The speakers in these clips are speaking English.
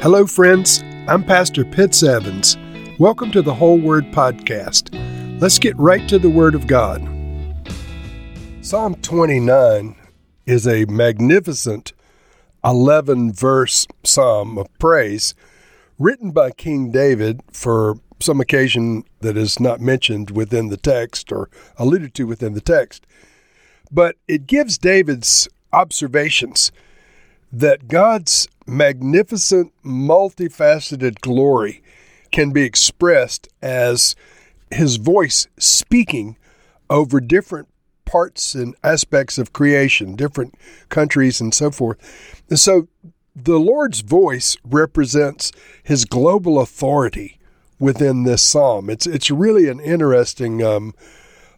Hello, friends. I'm Pastor Pitts Evans. Welcome to the Whole Word Podcast. Let's get right to the Word of God. Psalm 29 is a magnificent 11 verse psalm of praise written by King David for some occasion that is not mentioned within the text or alluded to within the text. But it gives David's observations that God's magnificent, multifaceted glory can be expressed as his voice speaking over different parts and aspects of creation, different countries, and so forth. And so the Lord's voice represents his global authority within this psalm. It's, it's really an interesting um,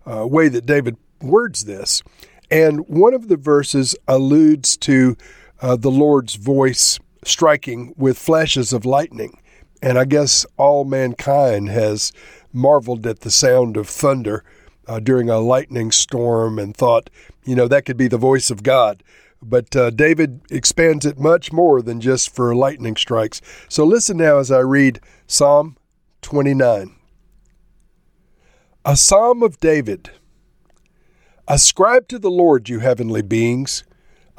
uh, way that David words this. And one of the verses alludes to uh, the Lord's voice striking with flashes of lightning. And I guess all mankind has marveled at the sound of thunder uh, during a lightning storm and thought, you know, that could be the voice of God. But uh, David expands it much more than just for lightning strikes. So listen now as I read Psalm 29. A Psalm of David. Ascribe to the Lord, you heavenly beings.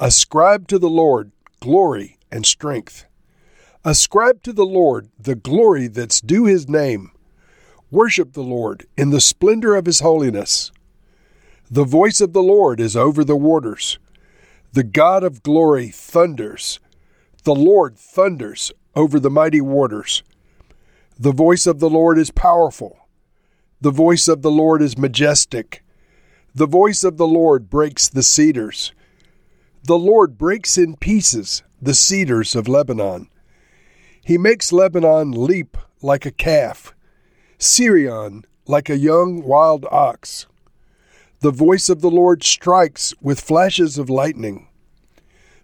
Ascribe to the Lord glory and strength. Ascribe to the Lord the glory that's due his name. Worship the Lord in the splendor of his holiness. The voice of the Lord is over the waters. The God of glory thunders. The Lord thunders over the mighty waters. The voice of the Lord is powerful. The voice of the Lord is majestic. The voice of the Lord breaks the cedars. The Lord breaks in pieces the cedars of Lebanon. He makes Lebanon leap like a calf, Sirion like a young wild ox. The voice of the Lord strikes with flashes of lightning.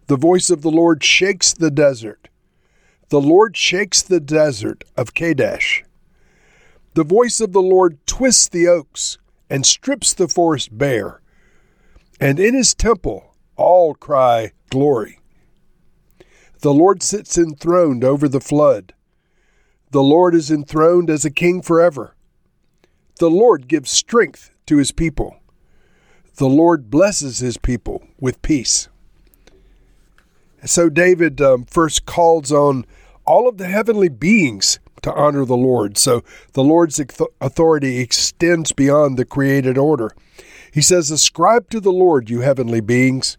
The voice of the Lord shakes the desert. The Lord shakes the desert of Kadesh. The voice of the Lord twists the oaks and strips the forest bare. And in his temple all cry, Glory. The Lord sits enthroned over the flood. The Lord is enthroned as a king forever. The Lord gives strength to his people. The Lord blesses his people with peace. So David um, first calls on all of the heavenly beings to honor the Lord. So the Lord's authority extends beyond the created order. He says, Ascribe to the Lord, you heavenly beings.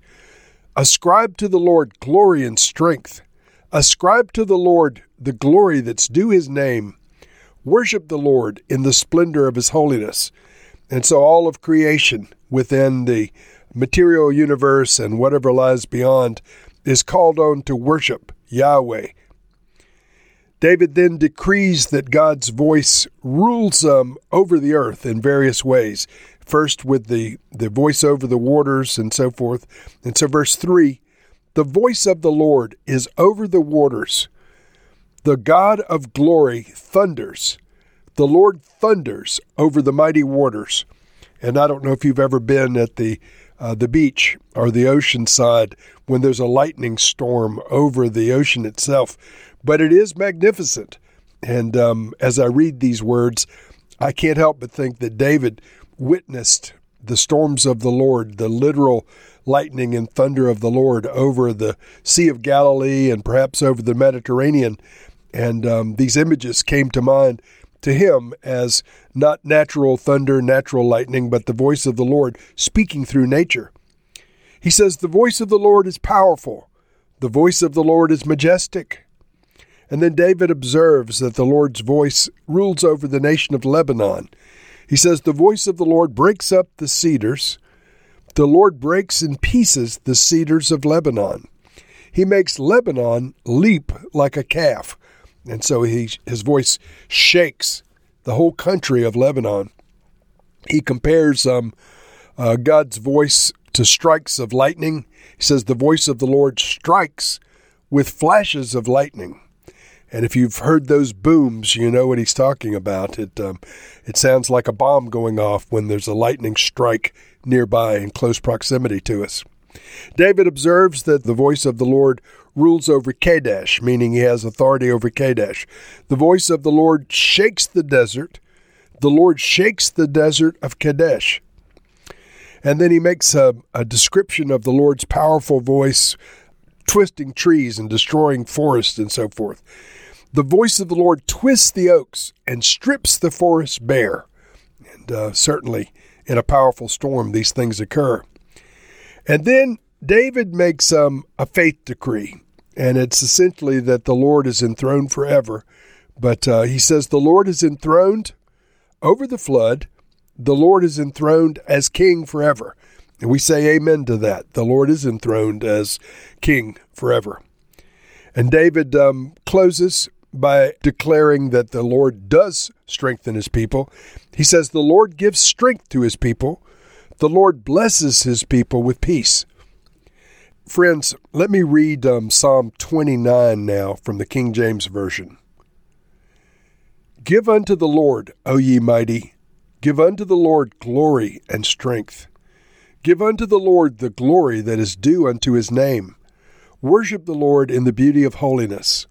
Ascribe to the Lord glory and strength. Ascribe to the Lord the glory that's due his name. Worship the Lord in the splendor of his holiness. And so all of creation within the material universe and whatever lies beyond is called on to worship Yahweh. David then decrees that God's voice rules them over the earth in various ways. First, with the, the voice over the waters and so forth. And so, verse 3 the voice of the Lord is over the waters. The God of glory thunders. The Lord thunders over the mighty waters. And I don't know if you've ever been at the uh, the beach or the ocean side when there's a lightning storm over the ocean itself, but it is magnificent. And um, as I read these words, I can't help but think that David witnessed the storms of the Lord, the literal lightning and thunder of the Lord over the Sea of Galilee and perhaps over the Mediterranean. And um, these images came to mind to him as not natural thunder, natural lightning, but the voice of the Lord speaking through nature. He says, The voice of the Lord is powerful, the voice of the Lord is majestic. And then David observes that the Lord's voice rules over the nation of Lebanon. He says, The voice of the Lord breaks up the cedars, the Lord breaks in pieces the cedars of Lebanon. He makes Lebanon leap like a calf. And so he, his voice shakes the whole country of Lebanon. He compares um, uh, God's voice to strikes of lightning. He says, The voice of the Lord strikes with flashes of lightning. And if you've heard those booms, you know what he's talking about. It um, it sounds like a bomb going off when there's a lightning strike nearby in close proximity to us. David observes that the voice of the Lord rules over Kadesh, meaning he has authority over Kadesh. The voice of the Lord shakes the desert. The Lord shakes the desert of Kadesh. And then he makes a, a description of the Lord's powerful voice twisting trees and destroying forests and so forth. The voice of the Lord twists the oaks and strips the forest bare. And uh, certainly in a powerful storm, these things occur. And then David makes um, a faith decree, and it's essentially that the Lord is enthroned forever. But uh, he says, The Lord is enthroned over the flood, the Lord is enthroned as king forever. And we say amen to that. The Lord is enthroned as king forever. And David um, closes by declaring that the Lord does strengthen his people. He says, The Lord gives strength to his people. The Lord blesses his people with peace. Friends, let me read um, Psalm 29 now from the King James Version. Give unto the Lord, O ye mighty, give unto the Lord glory and strength. Give unto the Lord the glory that is due unto his name. Worship the Lord in the beauty of holiness.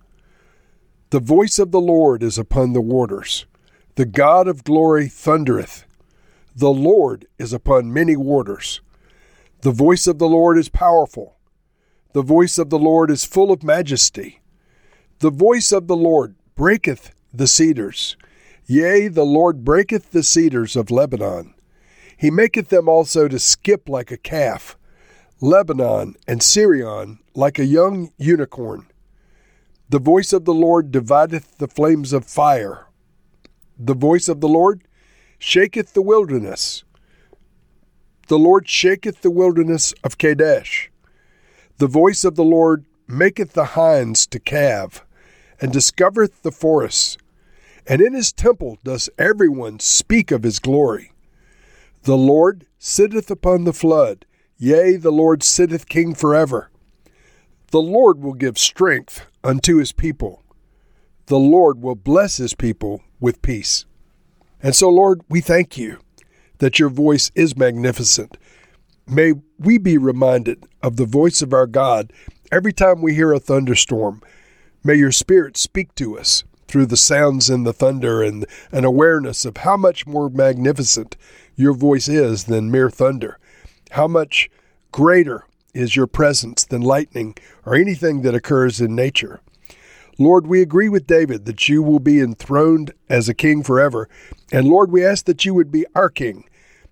The voice of the Lord is upon the waters. The God of glory thundereth. The Lord is upon many waters. The voice of the Lord is powerful. The voice of the Lord is full of majesty. The voice of the Lord breaketh the cedars. Yea, the Lord breaketh the cedars of Lebanon. He maketh them also to skip like a calf, Lebanon and Sirion like a young unicorn. The voice of the Lord divideth the flames of fire. The voice of the Lord shaketh the wilderness. The Lord shaketh the wilderness of Kadesh. The voice of the Lord maketh the hinds to calve, and discovereth the forests. And in his temple does everyone speak of his glory. The Lord sitteth upon the flood, yea, the Lord sitteth king forever. The Lord will give strength unto his people. The Lord will bless his people with peace. And so, Lord, we thank you that your voice is magnificent May we be reminded of the voice of our God every time we hear a thunderstorm. May your Spirit speak to us through the sounds and the thunder and an awareness of how much more magnificent your voice is than mere thunder, how much greater is your presence than lightning or anything that occurs in nature. Lord, we agree with David that you will be enthroned as a king forever. And Lord, we ask that you would be our king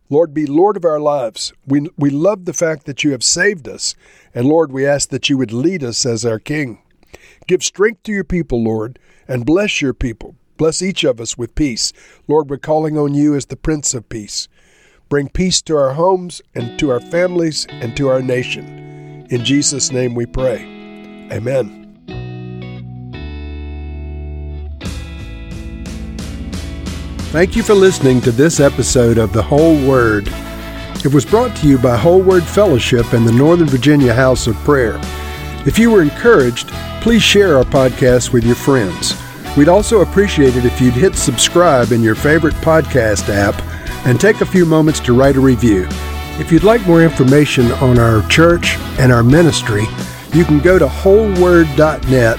Lord, be Lord of our lives. We, we love the fact that you have saved us. And Lord, we ask that you would lead us as our King. Give strength to your people, Lord, and bless your people. Bless each of us with peace. Lord, we're calling on you as the Prince of Peace. Bring peace to our homes and to our families and to our nation. In Jesus' name we pray. Amen. Thank you for listening to this episode of The Whole Word. It was brought to you by Whole Word Fellowship and the Northern Virginia House of Prayer. If you were encouraged, please share our podcast with your friends. We'd also appreciate it if you'd hit subscribe in your favorite podcast app and take a few moments to write a review. If you'd like more information on our church and our ministry, you can go to wholeword.net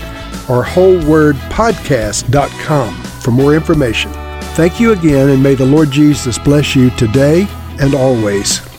or wholewordpodcast.com for more information. Thank you again, and may the Lord Jesus bless you today and always.